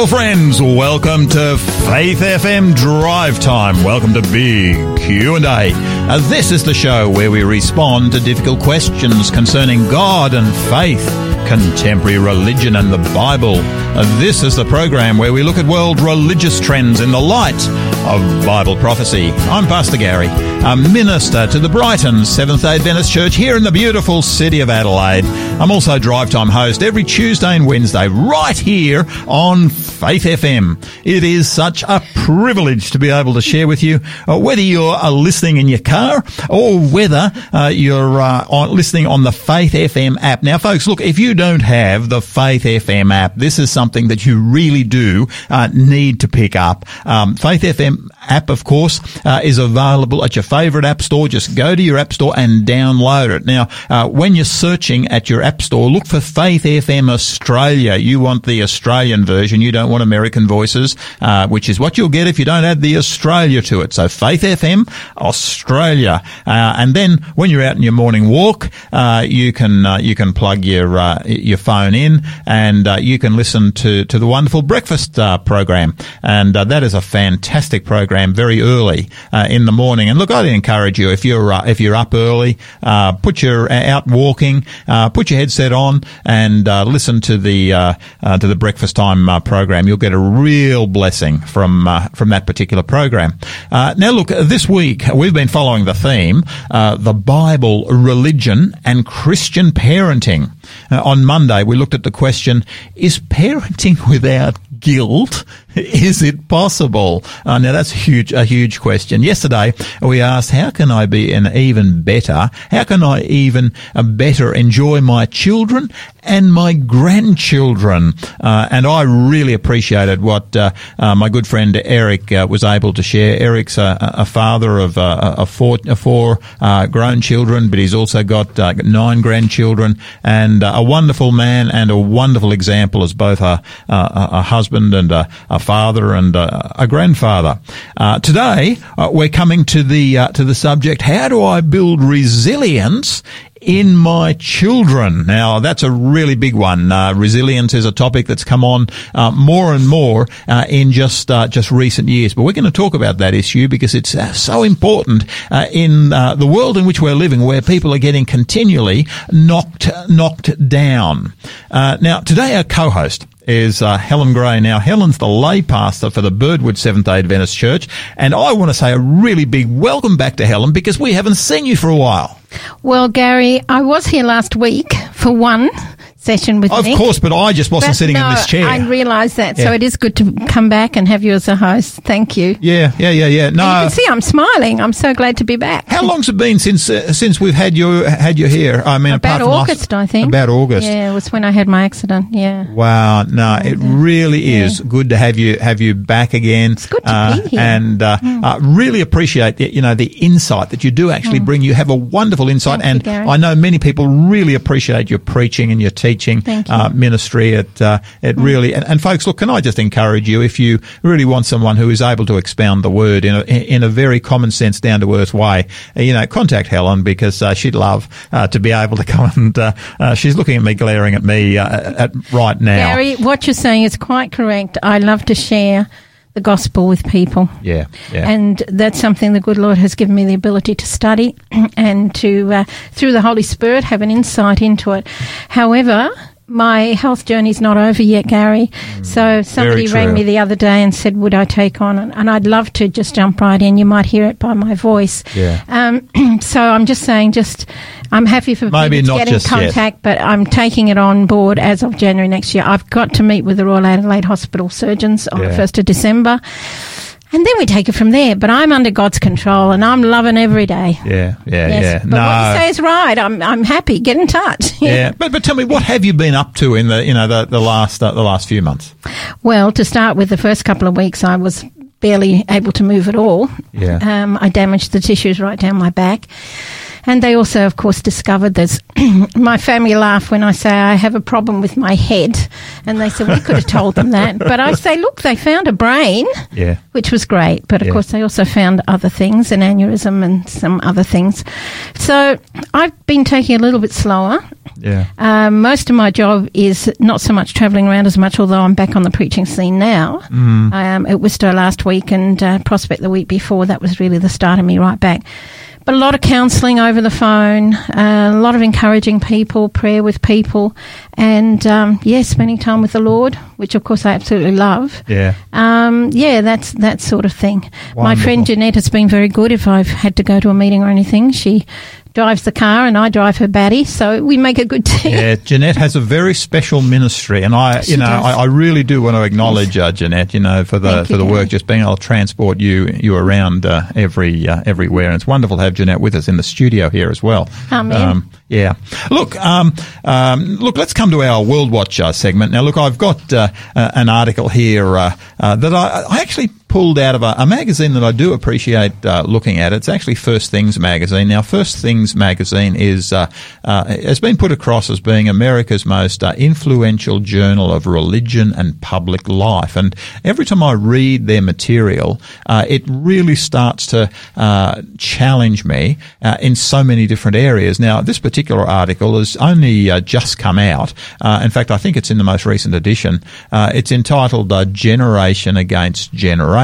Wonderful friends, welcome to Faith FM Drive Time. Welcome to Big Q&A. Uh, this is the show where we respond to difficult questions concerning God and faith, contemporary religion and the Bible. Uh, this is the program where we look at world religious trends in the light of Bible prophecy. I'm Pastor Gary, a minister to the Brighton Seventh-day Adventist Church here in the beautiful city of Adelaide. I'm also Drive Time host every Tuesday and Wednesday right here on Faith FM. It is such a privilege to be able to share with you, uh, whether you're uh, listening in your car or whether uh, you're uh, listening on the Faith FM app. Now, folks, look, if you don't have the Faith FM app, this is something that you really do uh, need to pick up. Um, Faith FM app, of course, uh, is available at your favorite app store. Just go to your app store and download it. Now, when you're searching at your app store, look for Faith FM Australia. You want the Australian version. You don't want American voices, uh, which is what you'll get if you don't add the Australia to it. So Faith FM Australia, uh, and then when you're out in your morning walk, uh, you can uh, you can plug your uh, your phone in and uh, you can listen to to the wonderful breakfast uh, program, and uh, that is a fantastic program. Very early uh, in the morning, and look, I'd encourage you if you're if you're up early, put your out walking, put your headset on, and listen to the to the breakfast time program. You'll get a real blessing from uh, from that particular program. Uh, now, look, this week we've been following the theme: uh, the Bible, religion, and Christian parenting. Uh, on Monday, we looked at the question: Is parenting without guilt? Is it possible? Uh, now that's a huge, a huge question. Yesterday we asked, how can I be an even better? How can I even uh, better enjoy my children and my grandchildren? Uh, and I really appreciated what uh, uh, my good friend Eric uh, was able to share. Eric's a, a father of, of four, four grown children, but he's also got nine grandchildren and a wonderful man and a wonderful example as both a, a, a husband and a, a father and a, a grandfather. Uh, today, uh, we're coming to the uh, to the subject: How do I build resilience in my children. Now, that's a really big one. Uh, resilience is a topic that's come on uh, more and more uh, in just uh, just recent years. But we're going to talk about that issue because it's uh, so important uh, in the world in which we're living, where people are getting continually knocked knocked down. now, today our co-host is uh, Helen Gray. Now, Helen's the lay pastor for the Birdwood Seventh day Adventist Church, and I want to say a really big welcome back to Helen because we haven't seen you for a while. Well, Gary, I was here last week for one session with of Nick. Of course, but I just wasn't but sitting no, in this chair. I realise that, yeah. so it is good to come back and have you as a host. Thank you. Yeah, yeah, yeah, yeah. No, and you can see I'm smiling. I'm so glad to be back. How long's it been since uh, since we've had you had you here? I mean, about August, last, I think. About August. Yeah, it was when I had my accident. Yeah. Wow. No, it really is yeah. good to have you have you back again. It's good to uh, be here, and uh, mm. uh, really appreciate the, you know the insight that you do actually mm. bring. You have a wonderful insight, Thank and you, I know many people really appreciate your preaching and your teaching. You. Uh, ministry. It uh, it mm. really and, and, folks, look, can I just encourage you if you really want someone who is able to expound the word in a in a very common sense, down to earth way, uh, you know, contact Helen because uh, she'd love uh, to be able to come and uh, uh, she's looking at me, glaring at me at, right now. Gary, what you're saying is quite correct. I love to share the gospel with people. Yeah, yeah. And that's something the good Lord has given me the ability to study and to, uh, through the Holy Spirit, have an insight into it. However, my health journey's not over yet, Gary. Mm, so somebody rang me the other day and said, "Would I take on?" And I'd love to just jump right in. You might hear it by my voice. Yeah. Um, so I'm just saying, just I'm happy for Maybe people to get in contact, yet. but I'm taking it on board as of January next year. I've got to meet with the Royal Adelaide Hospital surgeons on yeah. the first of December. And then we take it from there. But I'm under God's control, and I'm loving every day. Yeah, yeah, yes. yeah. But no. what you say is right. I'm I'm happy. Get in touch. yeah, but but tell me, what have you been up to in the you know the the last uh, the last few months? Well, to start with, the first couple of weeks, I was barely able to move at all. Yeah. Um, I damaged the tissues right down my back. And they also, of course, discovered this. my family laugh when I say I have a problem with my head. And they said, we could have told them that. But I say, look, they found a brain, yeah. which was great. But of yeah. course, they also found other things, an aneurysm and some other things. So I've been taking a little bit slower. Yeah. Um, most of my job is not so much travelling around as much, although I'm back on the preaching scene now. Mm. Um, at Worcester last week and uh, Prospect the week before. That was really the start of me right back. But a lot of counselling over the phone, uh, a lot of encouraging people, prayer with people, and um, yeah, spending time with the Lord, which of course I absolutely love. Yeah. Um, yeah, that's that sort of thing. My friend Jeanette has been very good. If I've had to go to a meeting or anything, she drives the car and I drive her baddie, so we make a good team. Yeah, Jeanette has a very special ministry, and I, She you know. I, I really do want to acknowledge uh, Jeanette. You know, for the Thank for you, the work, just being able to transport you you around uh, every uh, everywhere, and it's wonderful to have Jeanette with us in the studio here as well. Um, yeah. Look, um, um, look. Let's come to our World Watch uh, segment now. Look, I've got uh, uh, an article here uh, uh, that I, I actually pulled out of a, a magazine that I do appreciate uh, looking at. It's actually First Things magazine. Now, First Things magazine is uh, uh, has been put across as being America's most uh, influential journal of religion and public life. And every time I read their material, uh, it really starts to uh, challenge me in so many different areas. Now, this particular article has only just come out. Uh, in fact, I think it's in the most recent edition. Uh, it's entitled "Generation Against Generation,"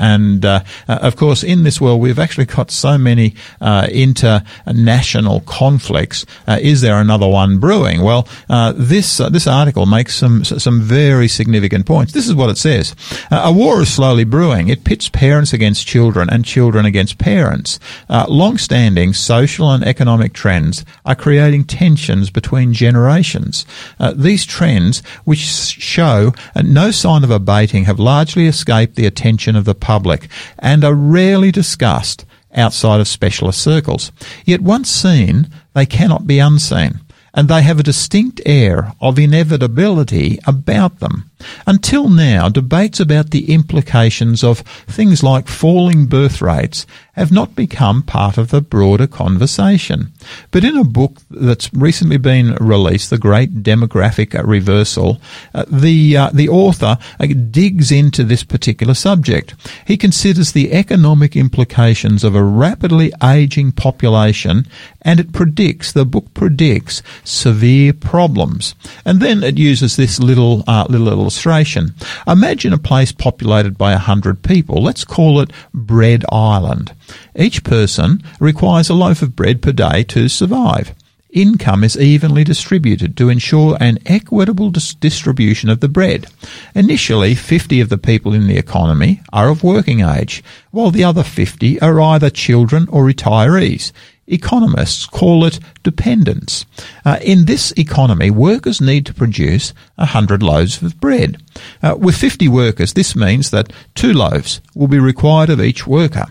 and uh, uh, of course, in this world, we've actually got so many uh, international conflicts. Uh, is there another one brewing? Well, this this article makes some some very significant points. This is what it says: A war is slowly brewing. It pits parents against children and children against parents. Long-standing social and economic trends are creating tensions between generations. These trends, which show no sign of abating, have largely escaped the attention of the public and are rarely discussed outside of specialist circles. Yet once seen, they cannot be unseen, and they have a distinct air of inevitability about them. Until now, debates about the implications of things like falling birth rates have not become part of the broader conversation. But in a book that's recently been released, The Great Demographic Reversal, uh, the, uh, the author uh, digs into this particular subject. He considers the economic implications of a rapidly aging population and it predicts, the book predicts, severe problems. And then it uses this little, uh, little illustration. Imagine a place populated by a hundred people. Let's call it Bread Island. Each person requires a loaf of bread per day to survive. Income is evenly distributed to ensure an equitable dis- distribution of the bread. Initially, 50 of the people in the economy are of working age, while the other 50 are either children or retirees. Economists call it dependence. Uh, in this economy, workers need to produce 100 loaves of bread. Uh, with 50 workers, this means that two loaves will be required of each worker.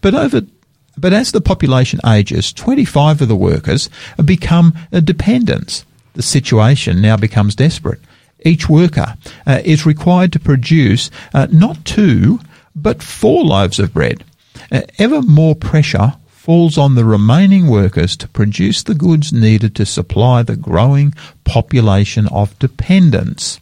But over but as the population ages, 25 of the workers become dependents. The situation now becomes desperate. Each worker uh, is required to produce uh, not two, but four loaves of bread. Uh, ever more pressure falls on the remaining workers to produce the goods needed to supply the growing population of dependents.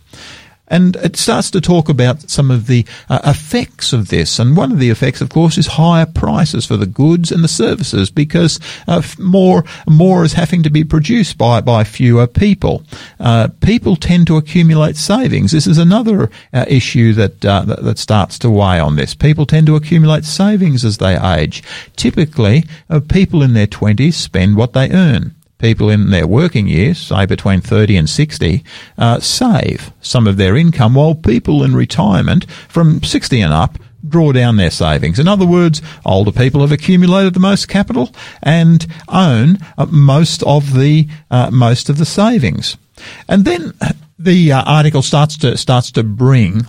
And it starts to talk about some of the uh, effects of this. And one of the effects, of course, is higher prices for the goods and the services because uh, more more is having to be produced by, by fewer people. Uh, people tend to accumulate savings. This is another uh, issue that, uh, that that starts to weigh on this. People tend to accumulate savings as they age. Typically, uh, people in their twenties spend what they earn people in their working years, say between 30 and 60, uh, save some of their income, while people in retirement from 60 and up draw down their savings. In other words, older people have accumulated the most capital and own uh, most of the uh, most of the savings. And then the uh, article starts to starts to bring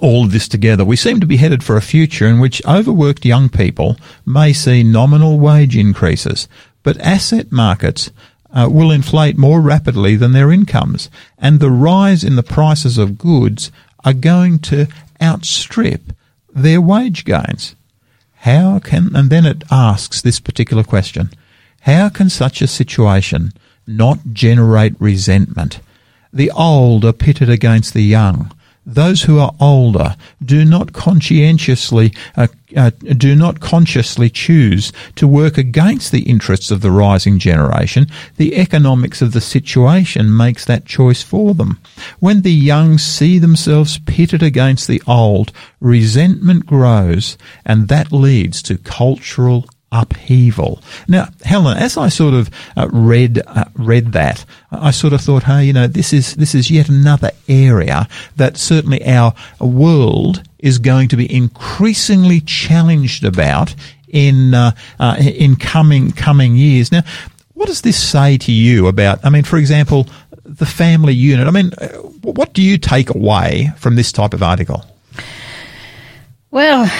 all of this together, we seem to be headed for a future in which overworked young people may see nominal wage increases, but asset markets uh, will inflate more rapidly than their incomes, and the rise in the prices of goods are going to outstrip their wage gains. How can, and then it asks this particular question, how can such a situation not generate resentment? The old are pitted against the young, those who are older do not conscientiously uh, uh, do not consciously choose to work against the interests of the rising generation, the economics of the situation makes that choice for them. When the young see themselves pitted against the old, resentment grows, and that leads to cultural upheaval. Now, Helen, as I sort of uh, read uh, read that, I sort of thought, hey, you know, this is this is yet another area that certainly our world is going to be increasingly challenged about in uh, uh in coming coming years. Now, what does this say to you about? I mean, for example, the family unit. I mean, uh, what do you take away from this type of article? Well,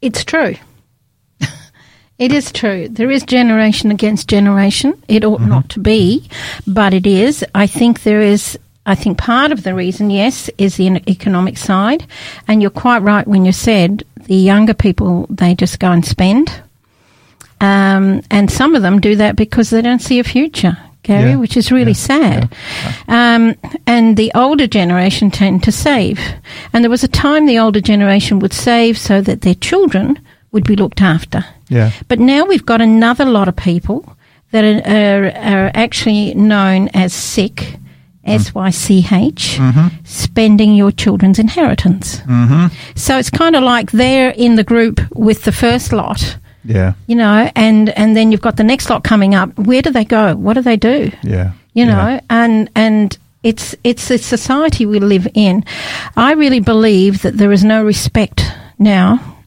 it's true. It is true. There is generation against generation. It ought mm-hmm. not to be, but it is. I think there is. I think part of the reason, yes, is the economic side, and you're quite right when you said the younger people they just go and spend, um, and some of them do that because they don't see a future. Gary, yeah. which is really yeah. sad. Yeah. Um, and the older generation tend to save. And there was a time the older generation would save so that their children would be looked after. Yeah. But now we've got another lot of people that are, are, are actually known as sick, S Y C H, mm-hmm. spending your children's inheritance. Mm-hmm. So it's kind of like they're in the group with the first lot. Yeah. You know, and, and then you've got the next lot coming up. Where do they go? What do they do? Yeah. You know, yeah. and and it's it's the society we live in. I really believe that there is no respect now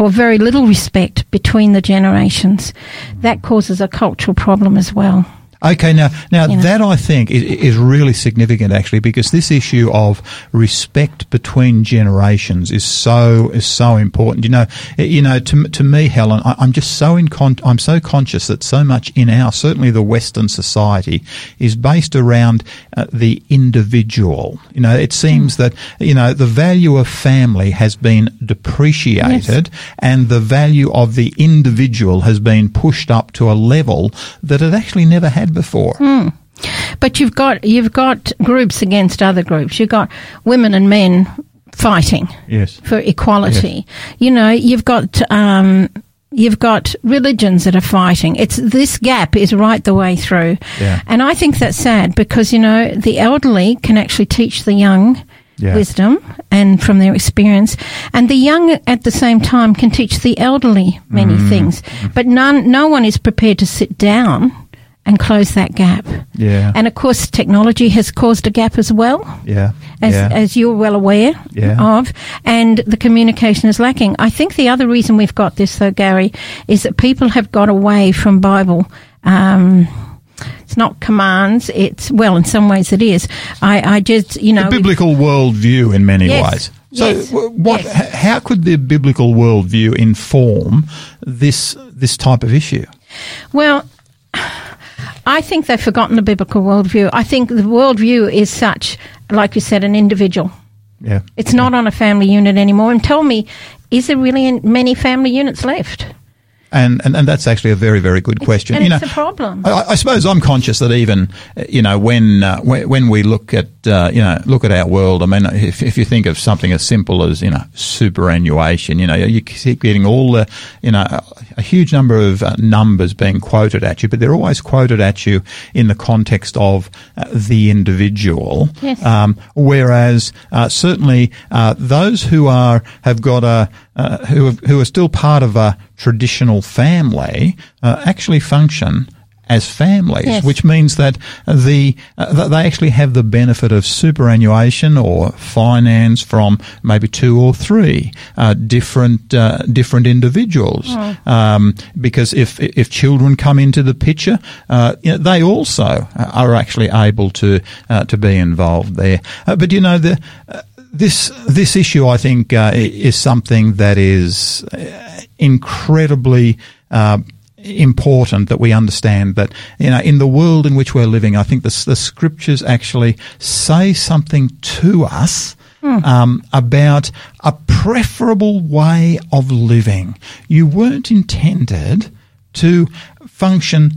or very little respect between the generations. That causes a cultural problem as well. Okay, now, now you know. that I think is, is, really significant actually because this issue of respect between generations is so is so important. You know, you know, to, to me, Helen, I, am just so in con- I'm so conscious that so much in our certainly the Western society is based around uh, the individual. You know, it seems mm. that you know the value of family has been depreciated yes. and the value of the individual has been pushed up to a level that it actually never had had before. Mm. But you've got you've got groups against other groups. You've got women and men fighting yes. for equality. Yes. You know, you've got um, you've got religions that are fighting. It's this gap is right the way through, yeah. and I think that's sad because you know the elderly can actually teach the young. Yeah. Wisdom and from their experience, and the young at the same time can teach the elderly many mm. things, but none, no one is prepared to sit down and close that gap. Yeah. And of course, technology has caused a gap as well. Yeah. As, yeah. as you're well aware yeah. of. And the communication is lacking. I think the other reason we've got this, though, Gary, is that people have got away from Bible. Um, it's not commands. It's well, in some ways, it is. I, I just, you know, the biblical worldview in many yes, ways. So, yes, what? Yes. How could the biblical worldview inform this this type of issue? Well, I think they've forgotten the biblical worldview. I think the worldview is such, like you said, an individual. Yeah. It's not on a family unit anymore. And tell me, is there really many family units left? And, and, and that's actually a very, very good question. And you it's know, a problem. I, I, suppose I'm conscious that even, you know, when, uh, when, when, we look at, uh, you know, look at our world, I mean, if, if you think of something as simple as, you know, superannuation, you know, you keep getting all the, you know, a, huge number of uh, numbers being quoted at you, but they're always quoted at you in the context of uh, the individual. Yes. Um, whereas, uh, certainly, uh, those who are, have got a, who, have, who are still part of a traditional family uh, actually function as families, yes. which means that the uh, they actually have the benefit of superannuation or finance from maybe two or three uh, different uh, different individuals. Oh. Um, because if if children come into the picture, uh, you know, they also are actually able to uh, to be involved there. Uh, but you know the this this issue, I think, uh, is something that is incredibly uh, important that we understand that you know in the world in which we're living. I think the, the scriptures actually say something to us. Hmm. Um, about a preferable way of living. You weren't intended to function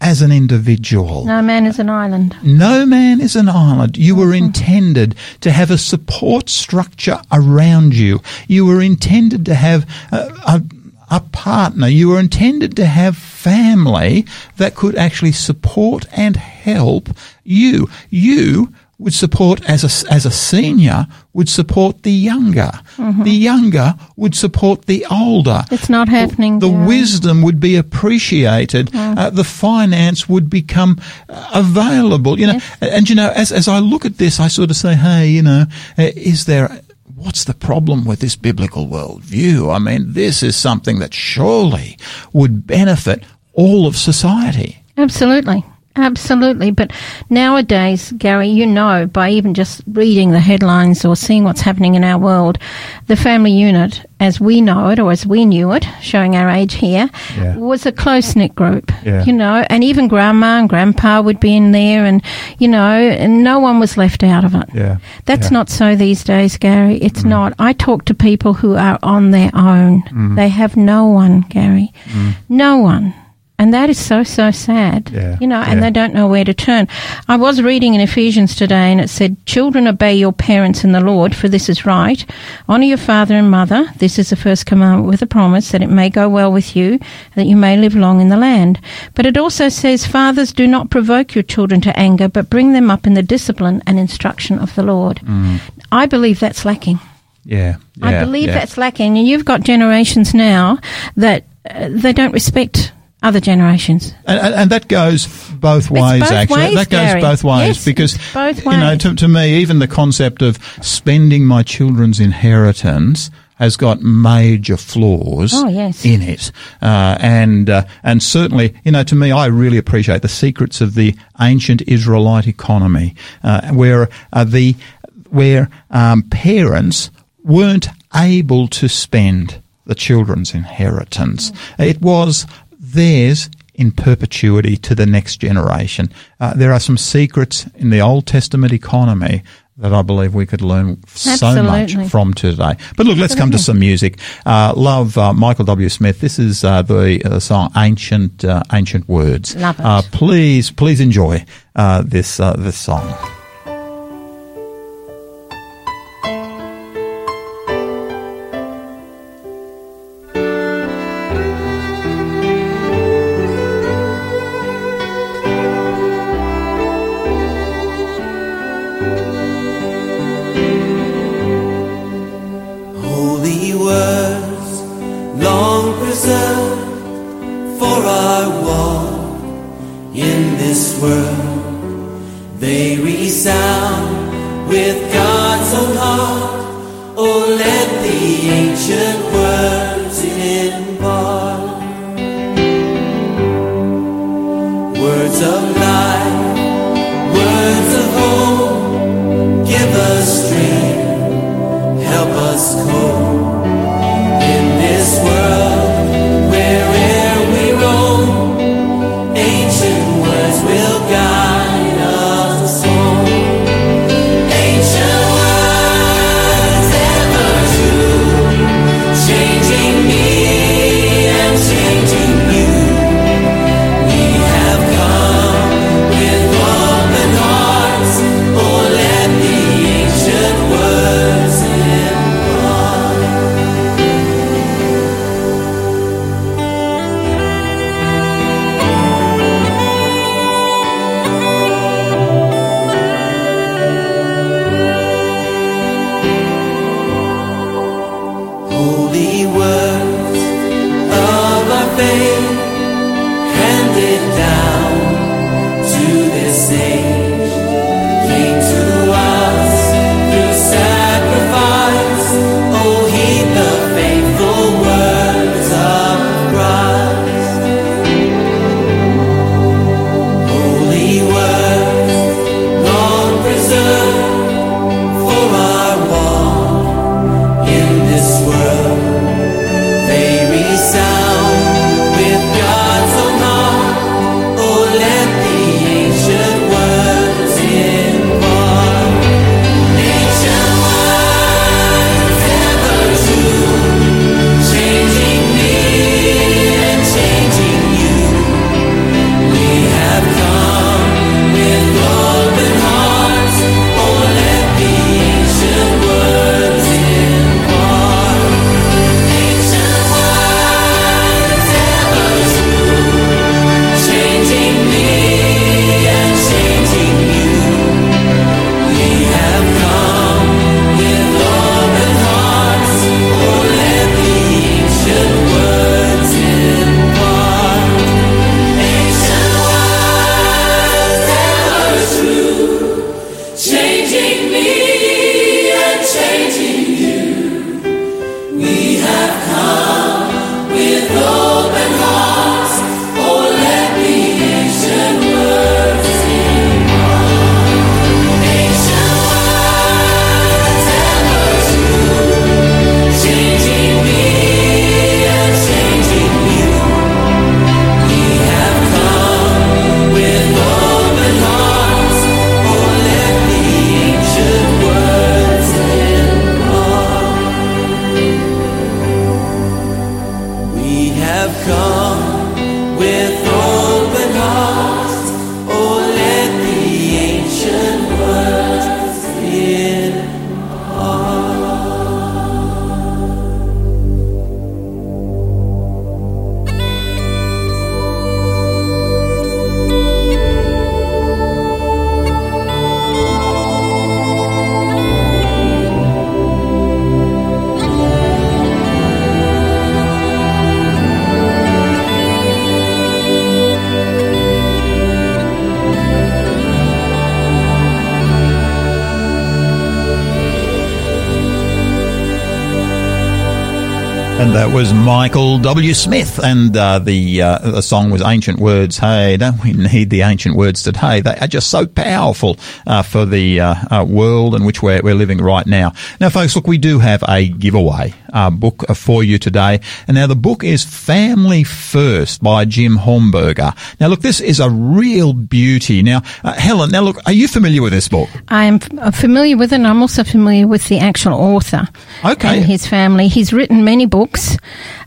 as an individual. No man is an island. No man is an island. You were intended to have a support structure around you. You were intended to have a, a, a partner. You were intended to have family that could actually support and help you. You would support as a, as a senior would support the younger. The younger would support the older. It's not happening. The Gary. wisdom would be appreciated. Uh, the finance would become uh, available. You know, Yes. and you know, as as I look at this, I sort of say, hey, you know, uh, is there? What's the problem with this biblical worldview? I mean, this is something that surely would benefit all of society. Absolutely. Absolutely. But nowadays, Gary, you know, by even just reading the headlines or seeing what's happening in our world, the family unit, as we know it or as we knew it, showing our age here, Yeah. was a close knit group. Yeah. You know, and even grandma and grandpa would be in there and, you know, and no one was left out of it. Yeah. That's. Mm. not so these days, Gary. It's not. I talk to people who are on their own. They have no one, Gary. No one. And that is so, so sad. Yeah, You know, yeah. and they don't know where to turn. I was reading in Ephesians today and it said, Children, obey your parents in the Lord, for this is right. Honour your father and mother. This is the first commandment with a promise that it may go well with you, that you may live long in the land. But it also says, Fathers, do not provoke your children to anger, but bring them up in the discipline and instruction of the Lord. I believe that's lacking. Yeah. I believe yeah. that's lacking. And you've got generations now that uh, they don't respect other generations. And, and, and that goes both ways, both actually. ways, that goes Gary. both ways Yes, because, both you know, to, to me, even the concept of spending my children's inheritance has got major flaws Oh, yes. in it. Uh, and, uh, and certainly, you know, to me, I really appreciate the secrets of the ancient Israelite economy, uh, where uh, the, where, um, parents weren't able to spend the children's inheritance. It was theirs in perpetuity to the next generation. Uh, there are some secrets in the Old Testament economy that I believe we could learn so much from today. But look, let's come to some music. Uh, love uh, Michael W. Smith. This is uh, the uh, song "Ancient uh, Ancient Words." Love it. Uh, please, please enjoy uh, this uh, this song. That was Michael W. Smith, and uh, the uh, the song was "Ancient Words." Hey, don't we need the ancient words today? They are just so powerful uh, for the uh, uh, world in which we're, we're living right now. Now, folks, look, we do have a giveaway uh, book uh, for you today, and now the book is "Family First" by Jim Hohnberger. Now, look, this is a real beauty. Now, uh, Helen, now look, are you familiar with this book? I'm f- uh, familiar with it. and I'm also familiar with the actual author Okay. and his family. He's written many books,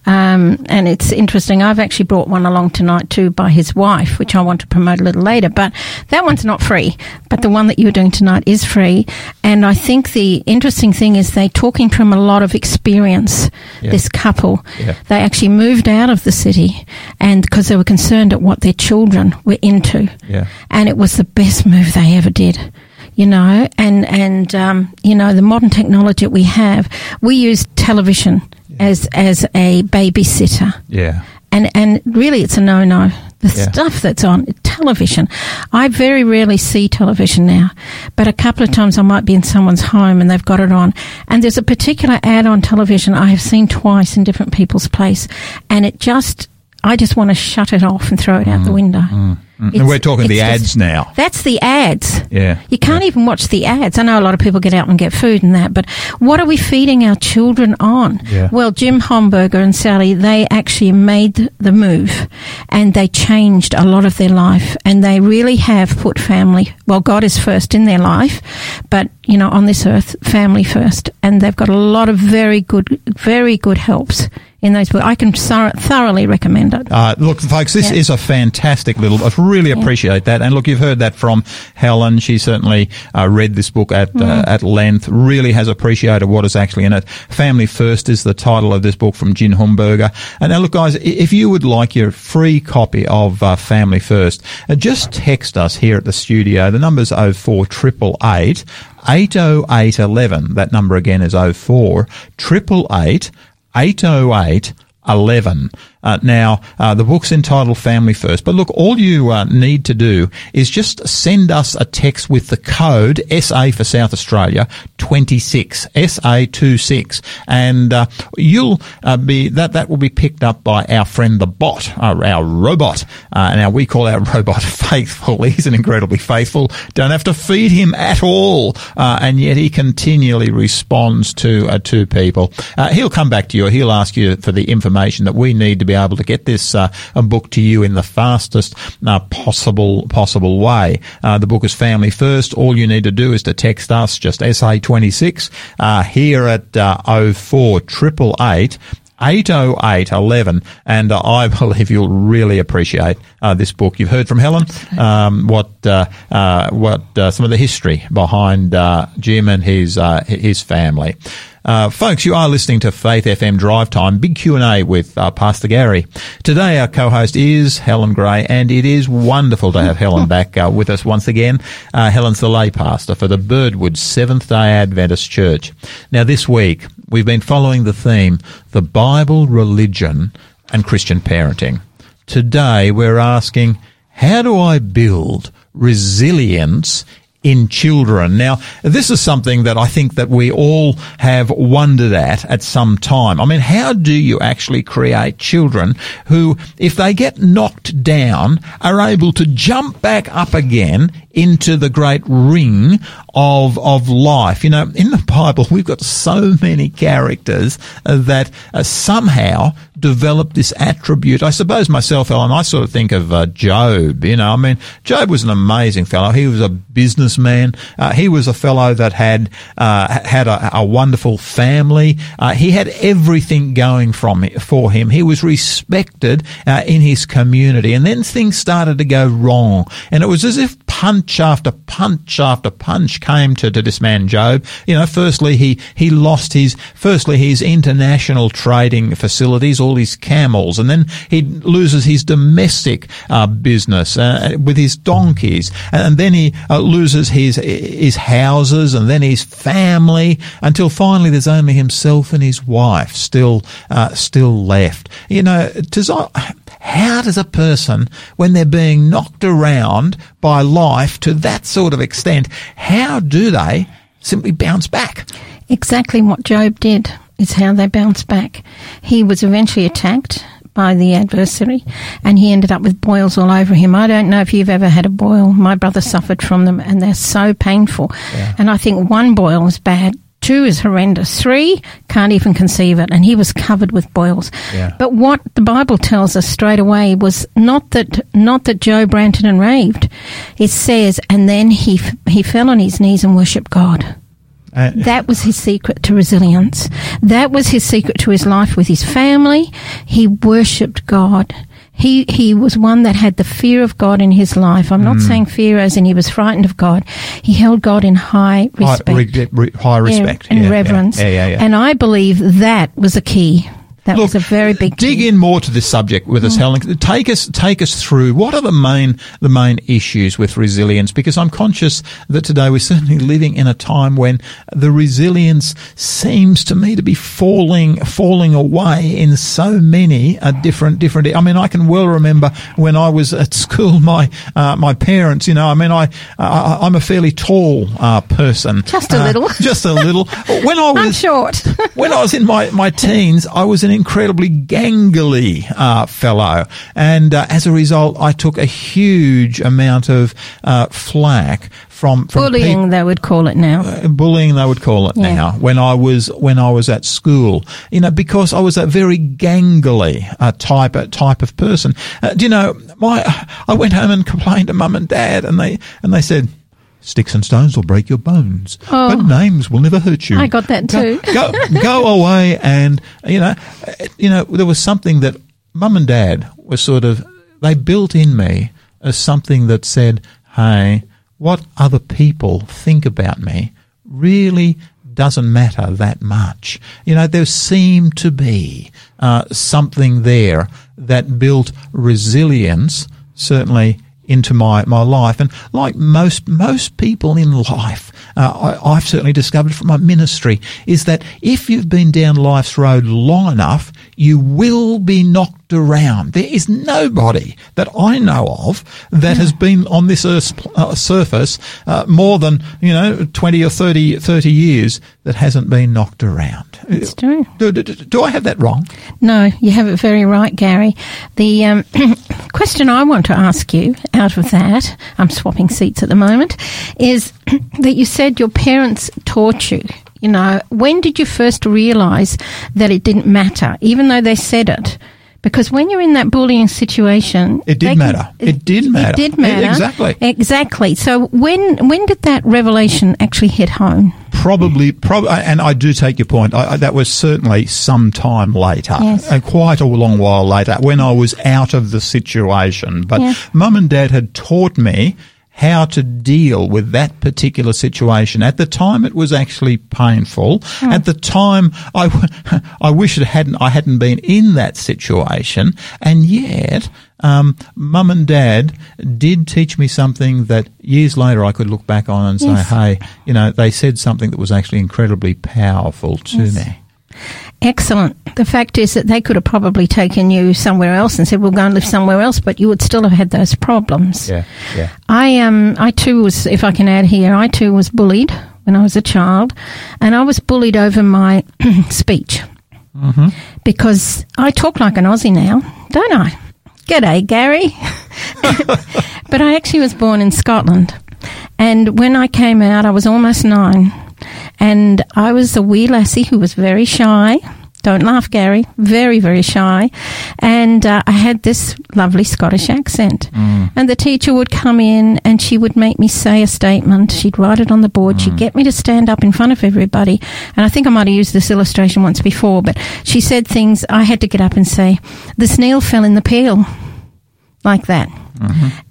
um, and it's interesting. I've actually brought one along tonight too by his wife, which I want to promote a little later. But that one's not free. But the one that you're doing tonight is free. And I think the interesting thing is they're talking from a lot of experience. Yeah. This couple, Yeah. they actually moved out of the city, and because they were concerned at what their children were into Yeah. and it was the best move they ever did. You know, and and um, you know the modern technology that we have, we use television as as a babysitter, Yeah. and and really it's a no no. The Yeah. stuff that's on television, I very rarely see television now, but a couple of times I might be in someone's home and they've got it on, and there's a particular ad on television I have seen twice in different people's place, and it just. I just want to shut it off and throw it out the mm. window. Mm. Mm-hmm. And It's- we're talking the ads just- now. That's the ads. Yeah. You can't even watch the ads. I know a lot of people get out and get food and that, but what are we feeding our children on? Yeah. Well, Jim Hohnberger and Sally, they actually made the move and they changed a lot of their life and they really have put family, well, God is first in their life, but, you know, on this earth, family first. And they've got a lot of very good, very good helps in those books. I can thoroughly recommend it. Uh, look, folks, this Yeah. is a fantastic little. I really appreciate that. And look, you've heard that from Helen. She certainly uh, read this book at Mm. uh, at length. Really has appreciated what is actually in it. Family First is the title of this book from Jim Hohnberger. And now, look, guys, if you would like your free copy of uh, Family First, uh, just text us here at the studio. The number's 04 888 80811. That number again is 04 888 808 11. Uh, now, uh, the book's entitled Family First, but look, all you uh, need to do is just send us a text with the code SA for South Australia 26 SA 26, and uh, you'll uh, be that that will be picked up by our friend the bot, uh, our robot. Uh, now we call our robot faithful. He's an incredibly faithful. Don't have to feed him at all, uh, and yet he continually responds to to people. He'll come back to you. He'll ask you for the information that we need to be able to get this uh, a book to you in the fastest uh, possible possible way. Uh, the book is Family First. All you need to do is to text us just SA26 uh, here at uh, 04 888 80811 and uh, I believe you'll really appreciate uh, this book. You've heard from Helen um, what uh, uh, what uh, some of the history behind uh, Jim and his uh, his family. Uh, folks, you are listening to Faith FM Drive Time, big Q&A with uh, Pastor Gary. Today our co-host is Helen Gray and it is wonderful to have Helen back uh, with us once again. Uh, Helen's the lay pastor for the Birdwood Seventh-day Adventist Church. Now this week we've been following the theme, the Bible, religion and Christian parenting. Today we're asking, how do I build resilience in children. Now, this is something that I think that we all have wondered at at some time. I mean, how do you actually create children who, if they get knocked down, are able to jump back up again into the great ring of of life? You know, in the Bible, we've got so many characters that uh, somehow develop this attribute. I suppose myself, Ellen, I sort of think of uh, Job. You know, I mean, Job was an amazing fellow. He was a businessman. Uh, he was a fellow that had uh, had a, a wonderful family. Uh, he had everything going from for him. He was respected uh, in his community, and then things started to go wrong, and it was as if punch after punch after punch came to, to this man Job. You know, firstly he he lost his firstly his international trading facilities, all his camels, and then he loses his domestic uh, business uh, with his donkeys, and then he uh, loses his his houses, and then his family, until finally there's only himself and his wife still uh, still left. You know, how does a person, when they're being knocked around by life to that sort of extent, how do they simply bounce back? Exactly what Job did. Is how they bounce back. He was eventually attacked by the adversary and he ended up with boils all over him. I don't know if you've ever had a boil. My brother suffered from them and they're so painful. And I think one boil is bad. Two is horrendous. Three, can't even conceive it. And he was covered with boils. Yeah. But what the Bible tells us straight away was not that, not that Job ranted and raved. It says, and then he, f- he fell on his knees and worshipped God. Uh, That was his secret to resilience. That was his secret to his life with his family. He worshipped God. He, he was one that had the fear of God in his life. I'm not saying fear as in he was frightened of God. He held God in high high, respect. re- re- high Yeah, respect. and Yeah, reverence. Yeah, yeah, yeah. And I believe that was a key. That Look, was a very big dig in more to this subject with Mm. us, Helen. Take us take us through what are the main the main issues with resilience? Because I'm conscious that today we're certainly living in a time when the resilience seems to me to be falling falling away in so many uh, different different. I mean, I can well remember when I was at school, my uh, my parents. You know, I mean, I, I I'm a fairly tall uh, person, Just a Uh, little. just a little. When I was I'm short. when I was in my, my teens, I was an incredibly gangly uh, fellow. And uh, as a result, I took a huge amount of uh, flack from, from Bullying, peop- they would call it now. uh, bullying they would call it Yeah. now when I was when I was at school you know because I was a very gangly uh, type uh, type of person uh, do you know my I went home and complained to mum and dad and they and they said Sticks and stones will break your bones, Oh. but names will never hurt you. I got that Go- too. Go, go away, and you know, you know, there was something that mum and dad were sort of they built in me as something that said, "Hey, what other people think about me really doesn't matter that much." You know, there seemed to be uh, something there that built resilience, certainly into my, my life. And like most, most people in life, uh, I, I've certainly discovered from my ministry is that if you've been down life's road long enough, you will be knocked around. There is nobody that I know of that has been on this earth's uh, surface uh, more than, you know, 20 or 30, 30 years that hasn't been knocked around. It's true. Do, do, do I have that wrong? No, you have it very right, Gary. The um, question I want to ask you out of that, I'm swapping seats at the moment, is that you said your parents taught you. You know, when did you first realise that it didn't matter, even though they said it? Because when you're in that bullying situation, It did can- matter. It did matter. It did matter. Exactly. Exactly. So when when did that revelation actually hit home? Probably, prob- and I do take your point. I, I, that was certainly some time later, Yes. uh, quite a long while later, when I was out of the situation. But mum and dad had taught me how to deal with that particular situation. At the time, it was actually painful. At the time, I, w- I wish it hadn't, I hadn't been in that situation. And yet, um, mum and dad did teach me something that years later I could look back on and say, hey, you know, they said something that was actually incredibly powerful to me. Excellent. The fact is that they could have probably taken you somewhere else and said, "We'll go and live somewhere else," but you would still have had those problems. Yeah, yeah. I um, I too was, if I can add here, I too was bullied when I was a child, and I was bullied over my speech because I talk like an Aussie now, don't I? G'day, Gary. but I actually was born in Scotland, and when I came out, I was almost nine, and I was a wee lassie who was very shy. Don't laugh, Gary. Very, very shy. And uh, I had this lovely Scottish accent. And the teacher would come in and she would make me say a statement. She'd write it on the board. She'd get me to stand up in front of everybody. And I think I might have used this illustration once before, but she said things I had to get up and say, The snail fell in the pail. Like that.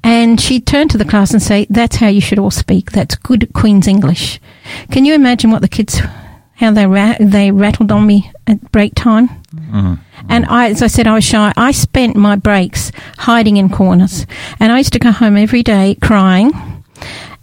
And she'd turn to the class and say, That's how you should all speak. That's good Queen's English. Can you imagine what the kids, how they, ra- they rattled on me at break time? Mm-hmm. And I, as I said, I was shy. I spent my breaks hiding in corners. And I used to go home every day crying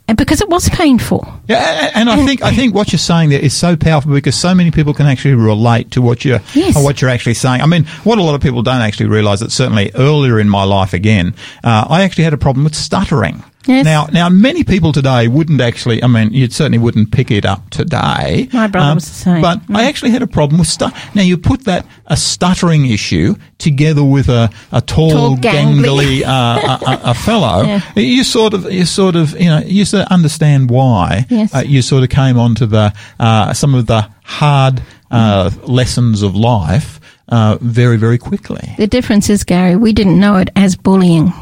and because it was painful. Yeah, and I think I think what you're saying there is so powerful because so many people can actually relate to what you're Yes. what you're actually saying. I mean, what a lot of people don't actually realise that certainly earlier in my life, again, uh, I actually had a problem with stuttering. Yes. Now, now many people today wouldn't actually. I mean, you certainly wouldn't pick it up today. My brother was the same. But I actually had a problem with stu- Now you put that a stuttering issue together with a, a tall, Tall, gangly. gangly uh, a, a, fellow. Yeah. You sort of, you sort of, you know, you sort of understand why Yes. uh, you sort of came onto the uh, some of the hard uh, lessons of life uh, very, very quickly. The difference is, Gary, we didn't know it as bullying.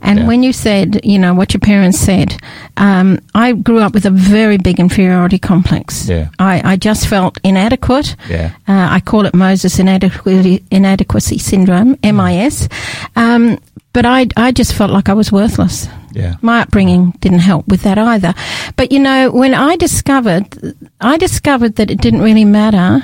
And Yeah. when you said, you know, what your parents said, um, I grew up with a very big inferiority complex. Yeah. I, I just felt inadequate. Yeah. Uh, I call it Moses inadequacy, inadequacy syndrome, MIS. Um, but I, I just felt like I was worthless. Yeah. My upbringing didn't help with that either. But you know, when I discovered, I discovered that it didn't really matter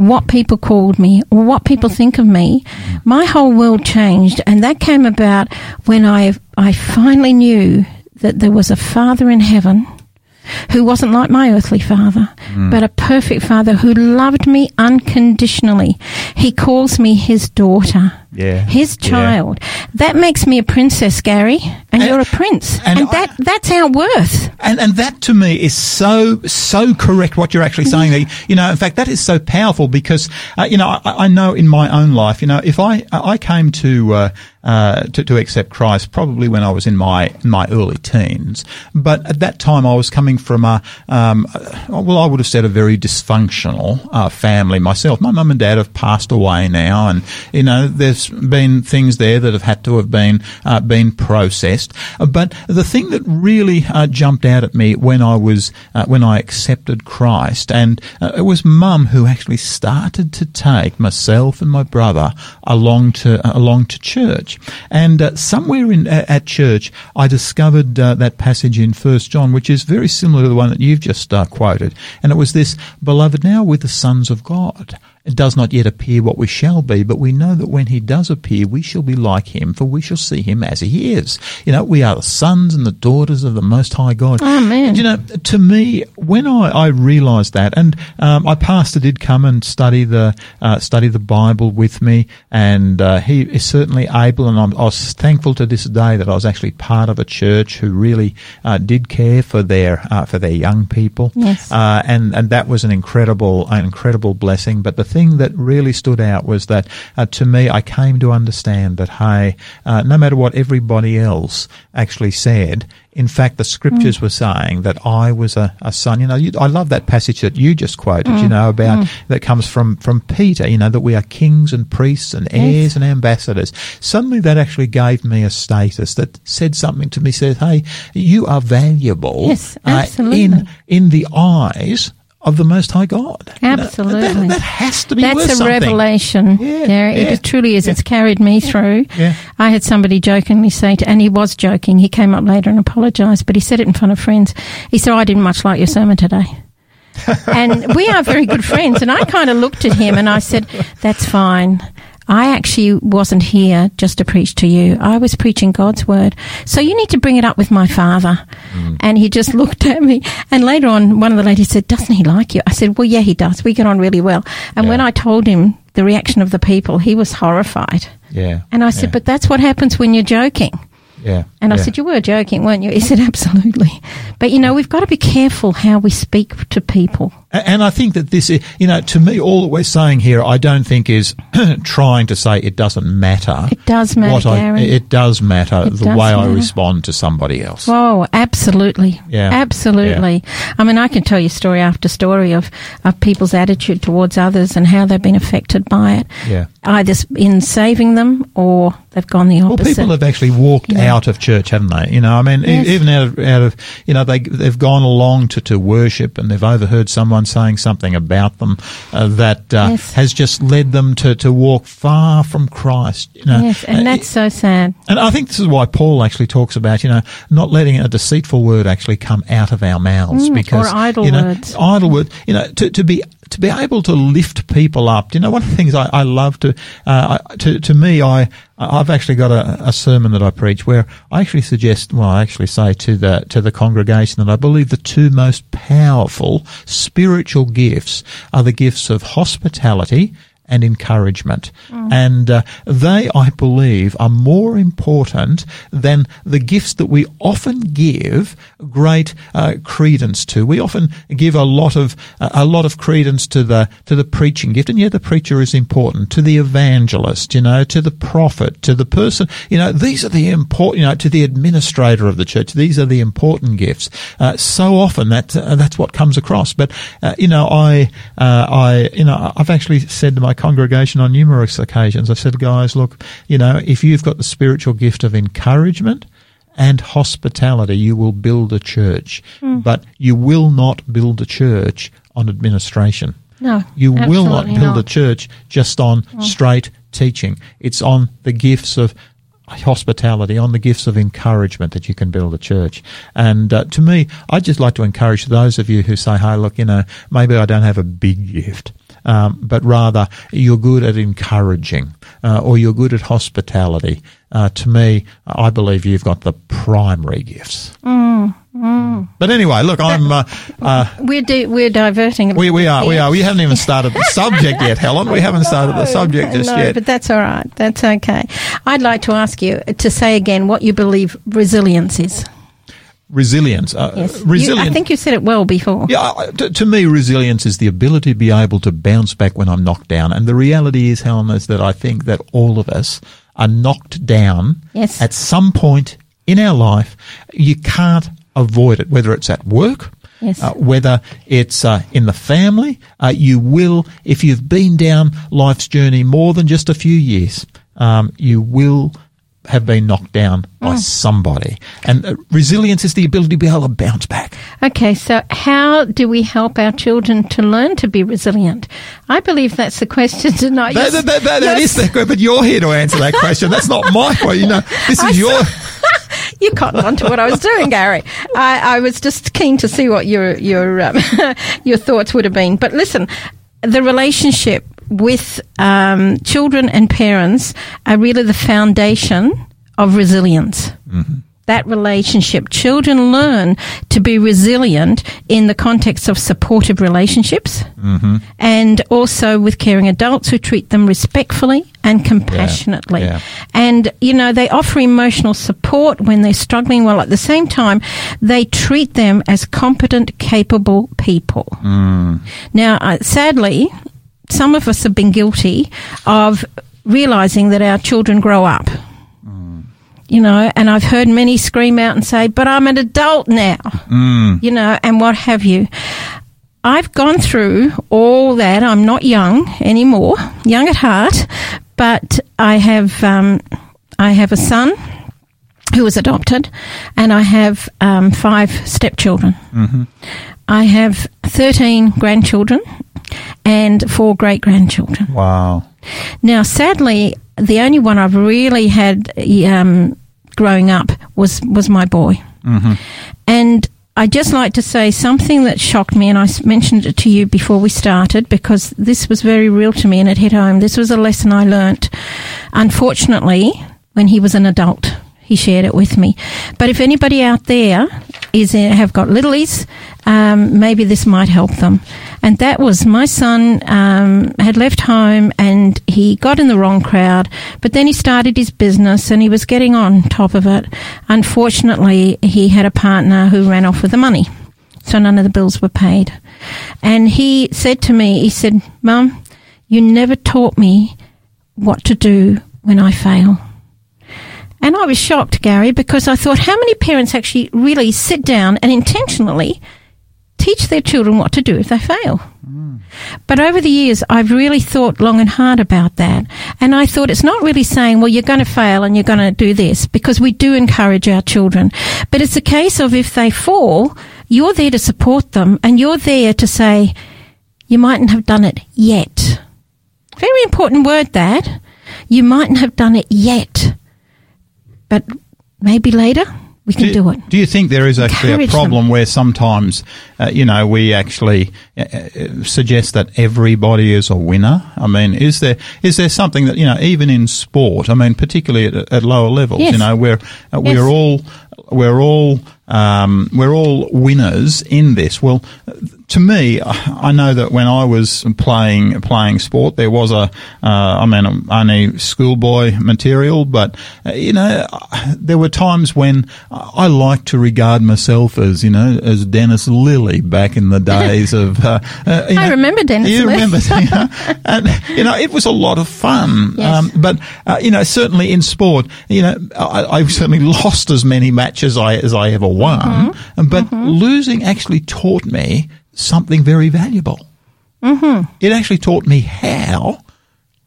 what people called me or what people mm. think of me. My whole world changed, and that came about when I I finally knew that there was a Father in heaven who wasn't like my earthly father, mm. but a perfect father who loved me unconditionally. He calls me his daughter. Yeah. His Yeah. child. That makes me a princess, Gary, and, And- you're a prince. and And, I- that that's our worth. And and that to me is so so correct. What you're actually saying there, you know. In fact, that is so powerful because uh, you know I, I know in my own life, you know, if I I came to uh, uh, to, to accept Christ probably when I was in my my early teens, but at that time I was coming from a um, uh, well, I would have said a very dysfunctional uh, family myself. My mum and dad have passed away now, and you know there's been things there that have had to have been uh, been processed. Uh, But the thing that really uh, jumped out at me when I was uh, when I accepted Christ, and uh, it was Mum who actually started to take myself and my brother along to uh, along to church, and somewhere in at church I discovered that passage in First John, which is very similar to the one that you've just quoted, and it was this: "Beloved, now we're the sons of God." It does not yet appear what we shall be, but we know that when he does appear, we shall be like him, for we shall see him as he is. You know, we are the sons and the daughters of the Most High God. Amen. And, you know, to me, when I, I realised that, and um, my pastor did come and study the uh, study the Bible with me, and uh, he is certainly able, and I'm, I was thankful to this day that I was actually part of a church who really uh, did care for their uh, for their young people. Yes. Uh, and and that was an incredible an incredible blessing. But the thing that really stood out was that uh, to me, I came to understand that hey, uh, no matter what everybody else actually said. In fact, the scriptures were saying that I was a, a son. You know, you, I love that passage that you just quoted. You know about that comes from from Peter. You know that we are kings and priests and heirs and ambassadors. Suddenly, that actually gave me a status that said something to me. Said, "Hey, you are valuable Yes, uh, absolutely. in in the eyes of the Most High God. You know, that- Absolutely. that, has to be That's a revelation, Yeah, Gary. yeah, It truly is. yeah. It's carried me through. Yeah. I had somebody jokingly say to, and he was joking. He came up later and apologised, but he said it in front of friends. He said, "I didn't much like your sermon today." and we are very good friends. And I kind of looked at him and I said, "That's fine." I actually wasn't here just to preach to you. I was preaching God's word. So you need to bring it up with my father. Mm. And he just looked at me. And later on, one of the ladies said, Doesn't he like you? I said, Well, yeah, he does. We get on really well. And when I told him the reaction of the people, he was horrified. Yeah. And I said, yeah, But that's what happens when you're joking. yeah. And I yeah. said, You were joking, weren't you? He said, Absolutely. But you know, we've got to be careful how we speak to people. And I think that this, is, you know, to me, all that we're saying here, I don't think is trying to say it doesn't matter. It does matter, What I, it does matter It the does way I respond to somebody else. Oh, absolutely. Yeah. Absolutely. I mean, I can tell you story after story of, of people's attitude towards others and how they've been affected by it. Yeah. Either in saving them or they've gone the opposite. Well, people have actually walked Yeah. out of church, haven't they? You know, I mean, Yes. even out of, out of, you know, they, they've gone along to, to worship and they've overheard someone saying something about them uh, that uh, Yes. has just led them to, to walk far from Christ. You know, yes, and that's so sad. And I think this is why Paul actually talks about, you know, not letting a deceitful word actually come out of our mouths Mm, because or idle you know, words. idle word, you know, to, to be to be able to lift people up. You know, one of the things I, I love to, uh, to to me, I I've actually got a, a sermon that I preach where I actually suggest, well, I actually say to the to the congregation that I believe the two most powerful spiritual gifts are the gifts of hospitality and encouragement. And uh, they, I believe, are more important than the gifts that we often give great uh, credence to. We often give a lot of uh, a lot of credence to the to the preaching gift, and yeah, the preacher is important. To the evangelist, you know, to the prophet, to the person, you know, these are the important, you know, to the administrator of the church. These are the important gifts. Uh, so often that uh, that's what comes across. But uh, you know, I uh, I you know I've actually said to my congregation on numerous occasions, I said, guys, look, you know, if you've got the spiritual gift of encouragement and hospitality, you will build a church. But you will not build a church on administration. No, You will not build a church just on straight teaching. It's on the gifts of hospitality, on the gifts of encouragement that you can build a church. And uh, to me, I'd just like to encourage those of you who say, hey, look, you know, maybe I don't have a big gift. Um, but rather, you're good at encouraging, uh, or you're good at hospitality. Uh, to me, I believe you've got the primary gifts. But anyway, look, I'm. Uh, uh, We're di- we're diverting. a we, we are, we are. We haven't even started the subject yet, Helen. We haven't started the subject just no, yet. but that's all right. That's okay. I'd like to ask you to say again what you believe resilience is. Resilience. Uh, Yes, resilience. You, I think you said it well before. Yeah, to, to me, resilience is the ability to be able to bounce back when I'm knocked down. And the reality is, Helen, is that I think that all of us are knocked down Yes. at some point in our life. You can't avoid it, whether it's at work, Yes. uh, whether it's uh, in the family. Uh, you will, if you've been down life's journey more than just a few years, um, you will have been knocked down by somebody. And uh, resilience is the ability to be able to bounce back. Okay, so how do we help our children to learn to be resilient? I believe that's the question tonight. That, that, that, that, that the question, but you're here to answer that question. That's not my question. You know, this is your. you cottoned on to what I was doing, Gary. I, I was just keen to see what your your um, your thoughts would have been. But listen, the relationship with um, children and parents are really the foundation of resilience. That relationship, children learn to be resilient in the context of supportive relationships, and also with caring adults who treat them respectfully and compassionately. yeah. And, you know, they offer emotional support when they're struggling, while at the same time, they treat them as competent, capable people. Now, uh, sadly, some of us have been guilty of realizing that our children grow up. You know, and I've heard many scream out and say, but I'm an adult now. You know, and what have you. I've gone through all that. I'm not young anymore, young at heart, but I have um, I have a son who was adopted, and I have um, five stepchildren. I have thirteen grandchildren and four great grandchildren. Wow. Now, sadly, the only one I've really had um, growing up was was my boy, and I just like to say something that shocked me, and I mentioned it to you before we started because this was very real to me and it hit home. This was a lesson I learnt, unfortunately, when he was an adult. He shared it with me. But if anybody out there is uh, have got littlies, um, maybe this might help them. And that was my son um, had left home and he got in the wrong crowd, but then he started his business and he was getting on top of it. Unfortunately, he had a partner who ran off with the money, so none of the bills were paid. And he said to me, he said, "Mum, you never taught me what to do when I fail." And I was shocked, Gary, because I thought, how many parents actually really sit down and intentionally teach their children what to do if they fail? Mm. But over the years, I've really thought long and hard about that. And I thought it's not really saying, well, you're going to fail and you're going to do this, because we do encourage our children. But it's a case of if they fall, you're there to support them and you're there to say, you mightn't have done it yet. Very important word that. You mightn't have done it yet but maybe later we can do, it. Do you think there is actually a Encourage problem where sometimes, uh, you know, we actually uh, uh, suggest that everybody is a winner? I mean, is there is there something that you know, even in sport? I mean, particularly at, at lower levels, Yes. you know, where uh, we're Yes. all we're all um, we're all winners in this. Well, to me, I know that when I was playing playing sport, there was a, uh, I mean, only schoolboy material, but uh, you know, there were times when I liked to regard myself as you know as Dennis Lillee back in the days of. Uh, uh, I know, remember Dennis. You Lillee. remember, you know, and you know, it was a lot of fun. Yes. Um, but uh, you know, certainly in sport, you know, I, I certainly lost as many matches I, as I ever won, Mm-hmm. but losing actually taught me something very valuable. Mm-hmm. It actually taught me how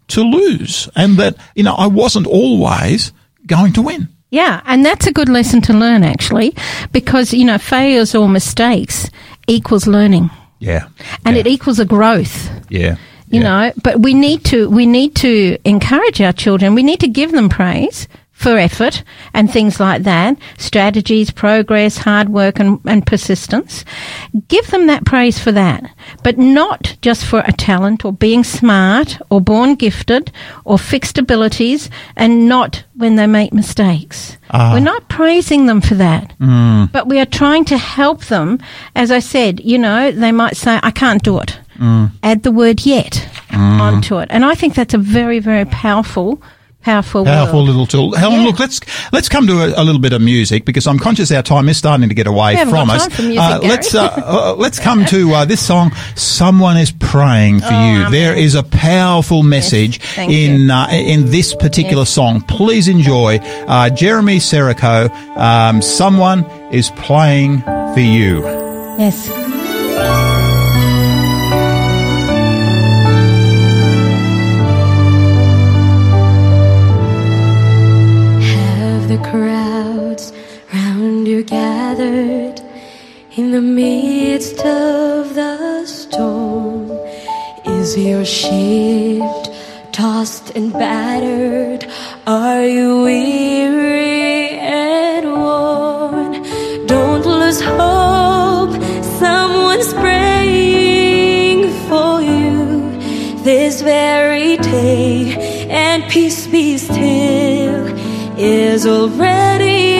to lose, and that you know I wasn't always going to win. Yeah, and that's a good lesson to learn actually, because you know failures or mistakes equals learning, Yeah, and yeah. it equals a growth. yeah, You yeah. know, but we need to we need to encourage our children. We need to give them praise for effort and things like that, strategies, progress, hard work, and, and persistence. Give them that praise for that, but not just for a talent or being smart or born gifted or fixed abilities, and not when they make mistakes. Ah. We're not praising them for that, mm. but we are trying to help them. As I said, you know, they might say, "I can't do it." Mm. Add the word "yet" mm. onto it, and I think that's a very, very powerful, powerful, Powerful word. little tool. Helen, Yeah. look, let's let's come to a, a little bit of music because I'm conscious our time is starting to get away from us. music, uh, let's uh, uh, let's come to uh, this song. Someone is praying for you. amen. There is a powerful message Oh, thank in uh, in this particular song. Please enjoy uh, Jeremy Serico. Um, Someone is playing for you. Yes. In the midst of the storm? Is your ship tossed and battered? Are you weary and worn? Don't lose hope. Someone's praying for you this very day, and peace be still is already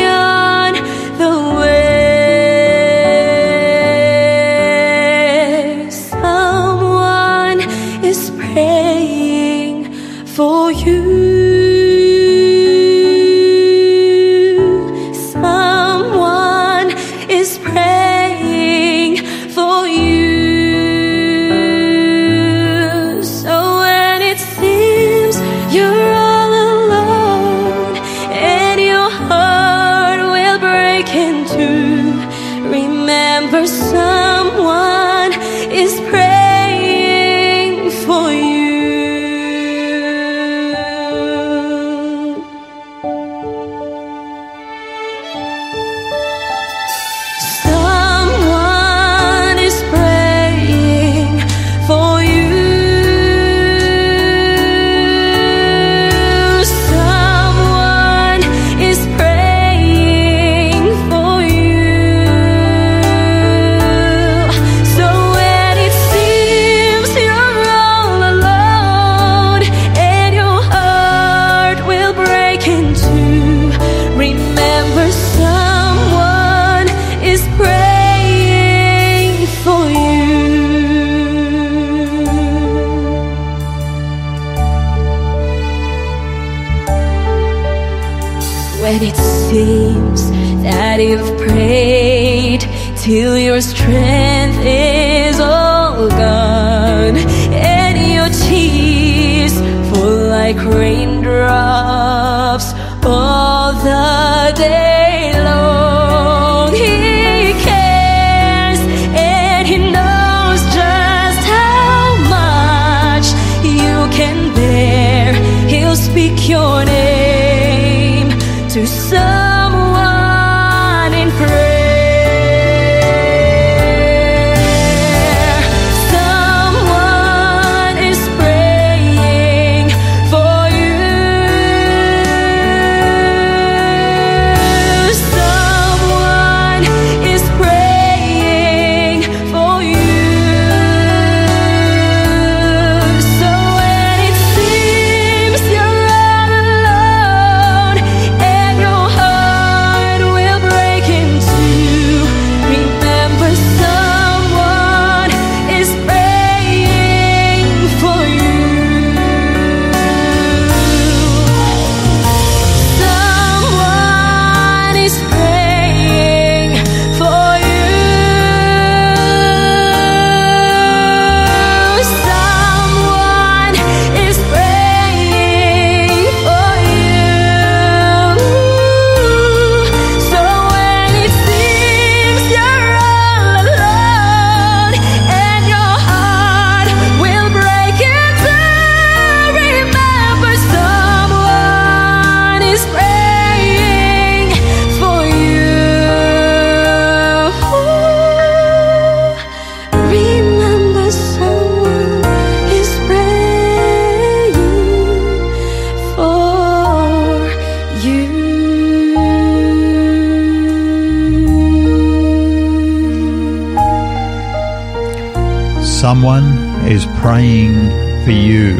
for you.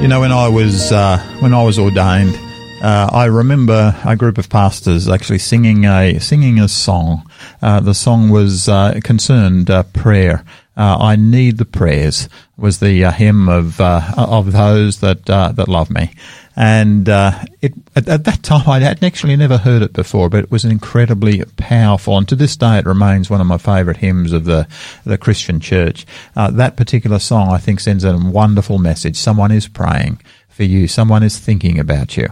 You know, when I was uh, when I was ordained, uh, I remember a group of pastors actually singing a singing a song. Uh, the song was uh, concerned uh, prayer. Uh, I need the prayers was the uh, hymn of uh, of those that uh, that love me, and uh, it at, at, that time I had actually never heard it before, but it was incredibly powerful, and to this day it remains one of my favourite hymns of the the Christian Church. that particular song I think sends a wonderful message. Someone is praying for you. Someone is thinking about you.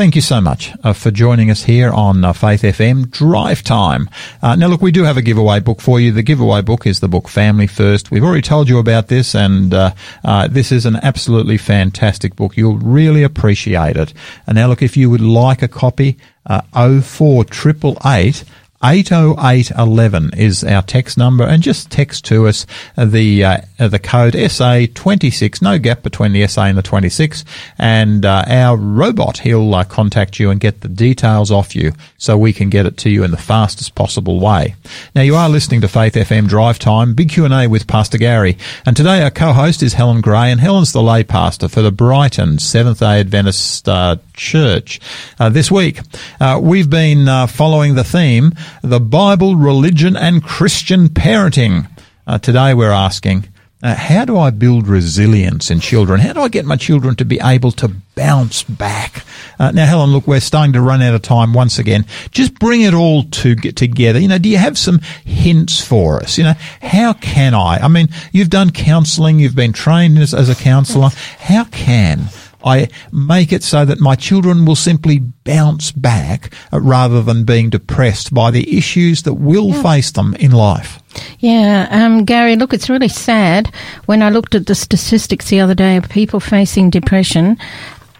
Thank you so much uh, for joining us here on uh, Faith FM Drive Time. Uh, now, look, we do have a giveaway book for you. The giveaway book is the book Family First. We've already told you about this, and uh, uh, this is an absolutely fantastic book. You'll really appreciate it. And now, look, if you would like a copy, uh, 04888 80811 is our text number, and just text to us the uh, the code SA26, no gap between the SA and the 26, and uh, our robot he'll uh, contact you and get the details off you so we can get it to you in the fastest possible way. Now you are listening to Faith FM Drive Time, big Q and A with Pastor Gary, and today our co-host is Helen Gray, and Helen's the lay pastor for the Brighton Seventh Day Adventist uh, Church. Uh, this week uh, we've been following the theme the Bible, religion, and Christian parenting. Uh, today we're asking, uh, how do I build resilience in children? How do I get my children to be able to bounce back? Uh, now, Helen, look, we're starting to run out of time once again. Just bring it all to get together. You know, do you have some hints for us? You know, how can I? I mean, you've done counselling, you've been trained as, as a counsellor. How can I make it so that my children will simply bounce back rather than being depressed by the issues that will yeah. face them in life. Yeah, um, Gary, look, it's really sad when I looked at the statistics the other day of people facing depression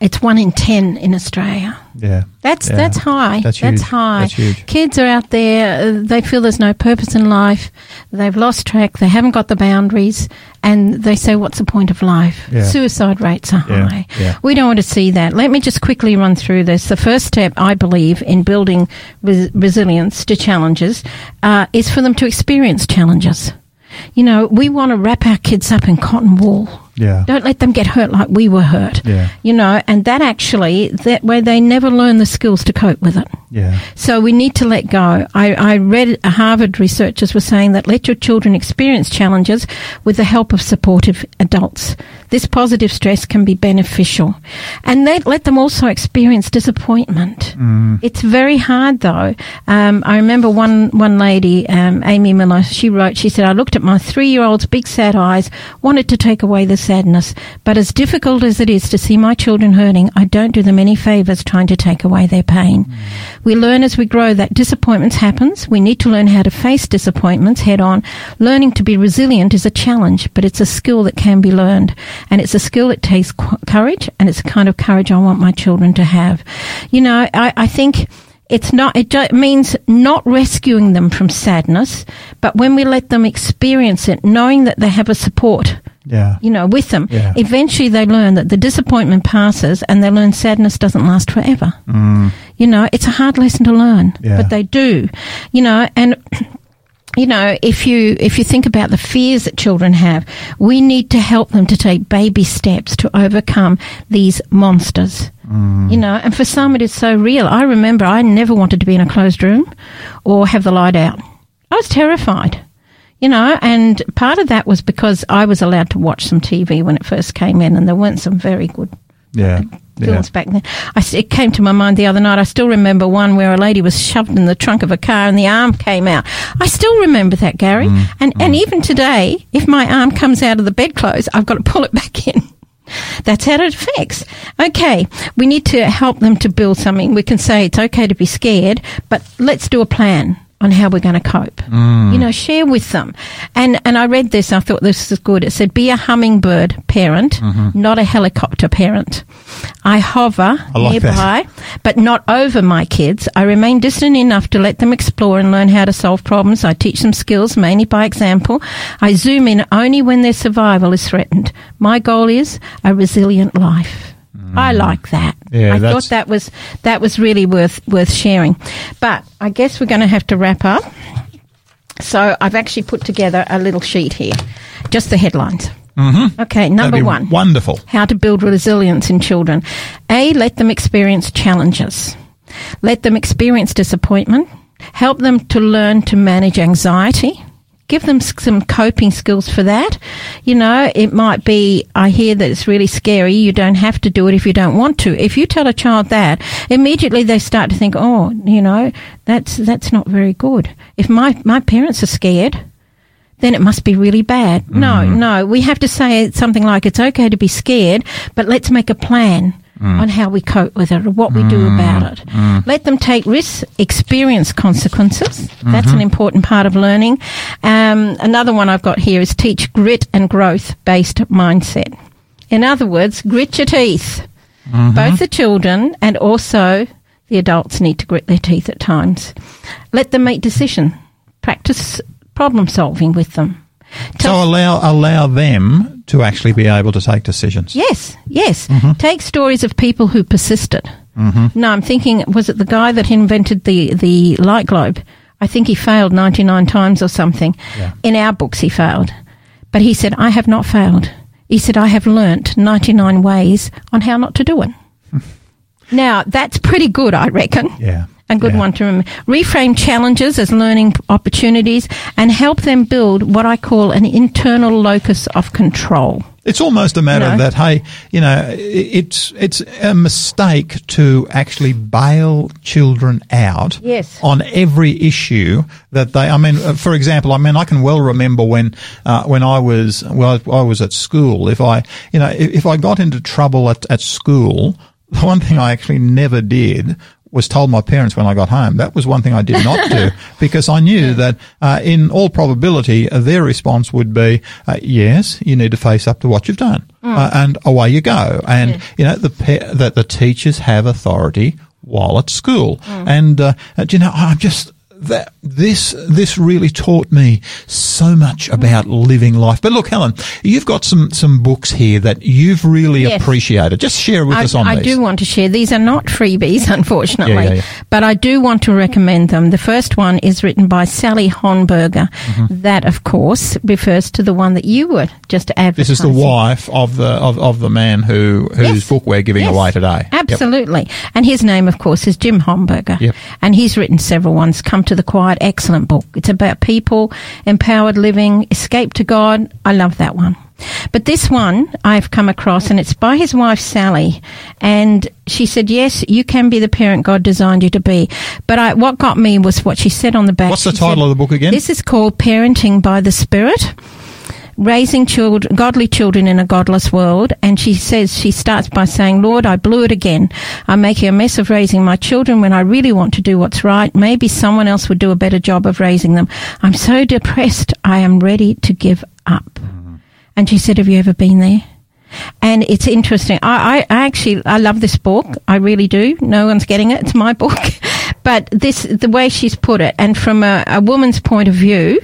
it's one in ten in Australia. Yeah, that's yeah. that's high. That's, that's high. That's huge. Kids are out there. Uh, they feel there's no purpose in life. They've lost track. They haven't got the boundaries, and they say, "What's the point of life?" Yeah. Suicide rates are high. Yeah. We don't want to see that. Let me just quickly run through this. The first step, I believe, in building res- resilience to challenges uh, is for them to experience challenges. You know, we want to wrap our kids up in cotton wool yeah. Don't let them get hurt like we were hurt. Yeah. You know, and that actually, that way they never learn the skills to cope with it. Yeah. So we need to let go. I, I read Harvard researchers were saying that let your children experience challenges with the help of supportive adults. This positive stress can be beneficial. And let, let them also experience disappointment. Mm. It's very hard though. Um, I remember one, one lady, um, Amy Miller, she wrote, she said, I looked at my three year old's big sad eyes, wanted to take away the sadness, but as difficult as it is to see my children hurting, I don't do them any favours trying to take away their pain. Mm. We learn as we grow that disappointments happens. We need to learn how to face disappointments head on. Learning to be resilient is a challenge, but it's a skill that can be learned. And it's a skill that takes courage, and it's the kind of courage I want my children to have. You know, I, I think it's not it means not rescuing them from sadness but when we let them experience it knowing that they have a support yeah. you know with them yeah. eventually they learn that the disappointment passes and they learn sadness doesn't last forever mm. you know it's a hard lesson to learn yeah. but they do you know and you know, if you if you think about the fears that children have, we need to help them to take baby steps to overcome these monsters. Mm. You know, and for some it is so real. I remember I never wanted to be in a closed room or have the light out. I was terrified. You know, and part of that was because I was allowed to watch some TV when it first came in, and there weren't some very good yeah films yeah. back then. I, it came to my mind the other night. I still remember one where a lady was shoved in the trunk of a car and the arm came out. I still remember that, Gary. Mm, and mm. and even today, if my arm comes out of the bedclothes, I've got to pull it back in. That's how it affects. Okay, we need to help them to build something. We can say it's okay to be scared, but let's do a plan on how we're going to cope. Mm. You know, share with them. And and I read this. I thought this is good. It said, "Be a hummingbird parent, mm-hmm. not a helicopter parent." I hover I like nearby, but not over my kids. I remain distant enough to let them explore and learn how to solve problems. I teach them skills mainly by example. I zoom in only when their survival is threatened. My goal is a resilient life. I like that. Yeah, I thought that was that was really worth worth sharing. But I guess we're going to have to wrap up. So I've actually put together a little sheet here, just the headlines. Mm-hmm. Okay, number one. Wonderful. How to build resilience in children. A, let them experience challenges. Let them experience disappointment. Help them to learn to manage anxiety. Give them some coping skills for that. You know, it might be, I hear that it's really scary. You don't have to do it if you don't want to. If you tell a child that, immediately they start to think, oh, you know, that's, that's not very good. If my, my parents are scared, then it must be really bad. No, mm-hmm. no. We have to say something like it's okay to be scared, but let's make a plan on how we cope with it or what we do mm. about it. Mm. Let them take risks, experience consequences. That's an mm-hmm. important part of learning. Um, another one I've got here is teach grit and growth based mindset. In other words, grit your teeth. Mm-hmm. Both the children and also the adults need to grit their teeth at times. Let them make decisions. Practice problem solving with them. So allow allow them to actually be able to take decisions. Yes, yes. Mm-hmm. Take stories of people who persisted. Mm-hmm. No, I'm thinking, was it the guy that invented the, the light globe? I think he failed 99 times or something. Yeah. In our books, he failed. But he said, I have not failed. He said, I have learnt 99 ways on how not to do it. Hmm. now, that's pretty good, I reckon. Yeah. A good Yeah. one to remember. Reframe challenges as learning opportunities and help them build what I call an internal locus of control. It's almost a matter No. that hey, you know, it's it's a mistake to actually bail children out Yes. on every issue that they. I mean, uh, for example, I mean, I can well remember when uh, when I was well, I was at school. If I, you know, if, if I got into trouble at at school, the one thing I actually never did was told my parents when I got home. That was one thing I did not do because I knew that uh, in all probability uh, their response would be, uh, "Yes, you need to face up to what you've done," uh, and away you go. And you know the pa- that the teachers have authority while at school, and uh, uh, do you know I'm just. That this this really taught me so much about living life. But look, Helen, you've got some some books here that you've really Yes. appreciated. Just share with I, us on I these. do want to share. These are not freebies, unfortunately, Yeah, yeah, yeah. but I do want to recommend them. The first one is written by Sally Hohnberger. Mm-hmm. That, of course, refers to the one that you were just advertising. This is the wife of the of, of the man who whose Yes. book we're giving Yes. away today. Yep. Absolutely. And his name, of course, is Jim Hohnberger. Yep. And he's written several ones. Come to the Quiet, excellent book. It's about people, empowered living, escape to God. I love that one. But this one I've come across, and it's by his wife Sally, and she said, "Yes, you can be the parent God designed you to be." But I, what got me was what she said on the back. What's the title of the book again? This is called "Parenting by the Spirit." Raising children, godly children in a godless world. And she says, she starts by saying, Lord, I blew it again. I'm making a mess of raising my children when I really want to do what's right. Maybe someone else would do a better job of raising them. I'm so depressed. I am ready to give up. Mm-hmm. And she said, have you ever been there? And it's interesting. I, I, I actually, I love this book. I really do. No one's getting it. It's my book. But this, the way she's put it, and from a, a woman's point of view,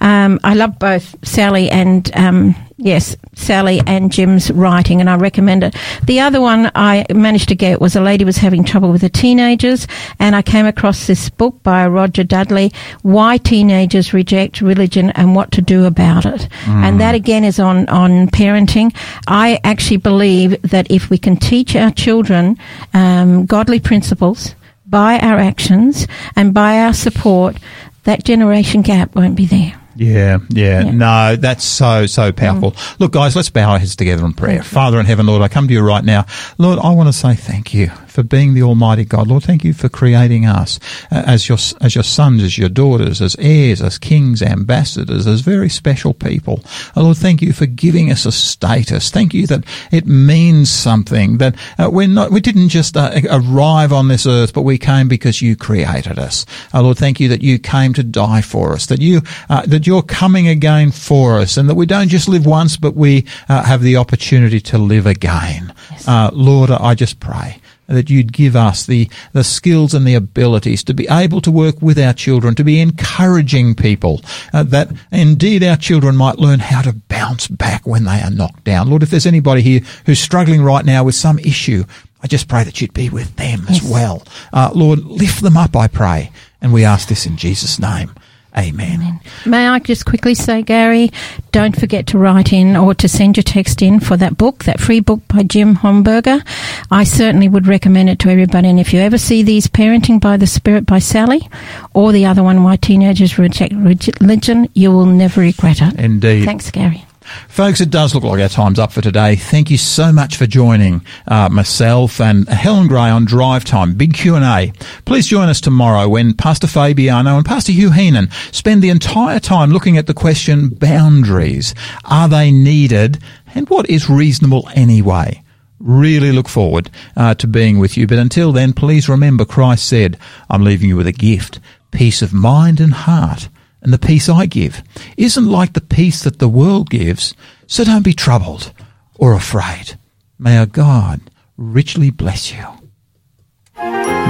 um, I love both Sally and, um, yes, Sally and Jim's writing, and I recommend it. The other one I managed to get was a lady was having trouble with the teenagers, and I came across this book by Roger Dudley, Why Teenagers Reject Religion and What to Do About It. And that again is on, on parenting. I actually believe that if we can teach our children um, godly principles by our actions and by our support, that generation gap won't be there. Yeah, yeah, Yeah. No, that's so, so powerful. Mm. Look, guys, let's bow our heads together in prayer. Father in heaven, Lord, I come to you right now. Lord, I want to say thank you for being the Almighty God. Lord, thank you for creating us uh, as your, as your sons, as your daughters, as heirs, as kings, ambassadors, as very special people. Uh, Lord, thank you for giving us a status. Thank you that it means something, that uh, we're not, we didn't just uh, arrive on this earth, but we came because you created us. Lord, thank you that you came to die for us, that you, uh, that you're coming again for us, and that we don't just live once, but we uh, have the opportunity to live again. Uh, Lord, I just pray that you'd give us the, the skills and the abilities to be able to work with our children, to be encouraging people, uh, that indeed our children might learn how to bounce back when they are knocked down. Lord, if there's anybody here who's struggling right now with some issue, I just pray that you'd be with them as well. Uh, Lord, lift them up, I pray. And we ask this in Jesus' name. Amen. May I just quickly say, Gary, don't forget to write in or to send your text in for that book, that free book by Jim Hohnberger. I certainly would recommend it to everybody. And if you ever see these Parenting by the Spirit by Sally or the other one, Why Teenagers Reject Religion, you will never regret it. Indeed. Thanks, Gary. Folks, it does look like our time's up for today. Thank you so much for joining uh, myself and Helen Gray on Drive Time, Big Q&A. Please join us tomorrow when Pastor Fabiano and Pastor Hugh Heenan spend the entire time looking at the question, boundaries. Are they needed? And what is reasonable anyway? Really look forward uh, to being with you. But until then, please remember Christ said, I'm leaving you with a gift, peace of mind and heart and the peace I give isn't like the peace that the world gives, so don't be troubled or afraid. May our God richly bless you.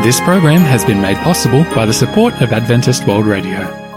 This program has been made possible by the support of Adventist World Radio.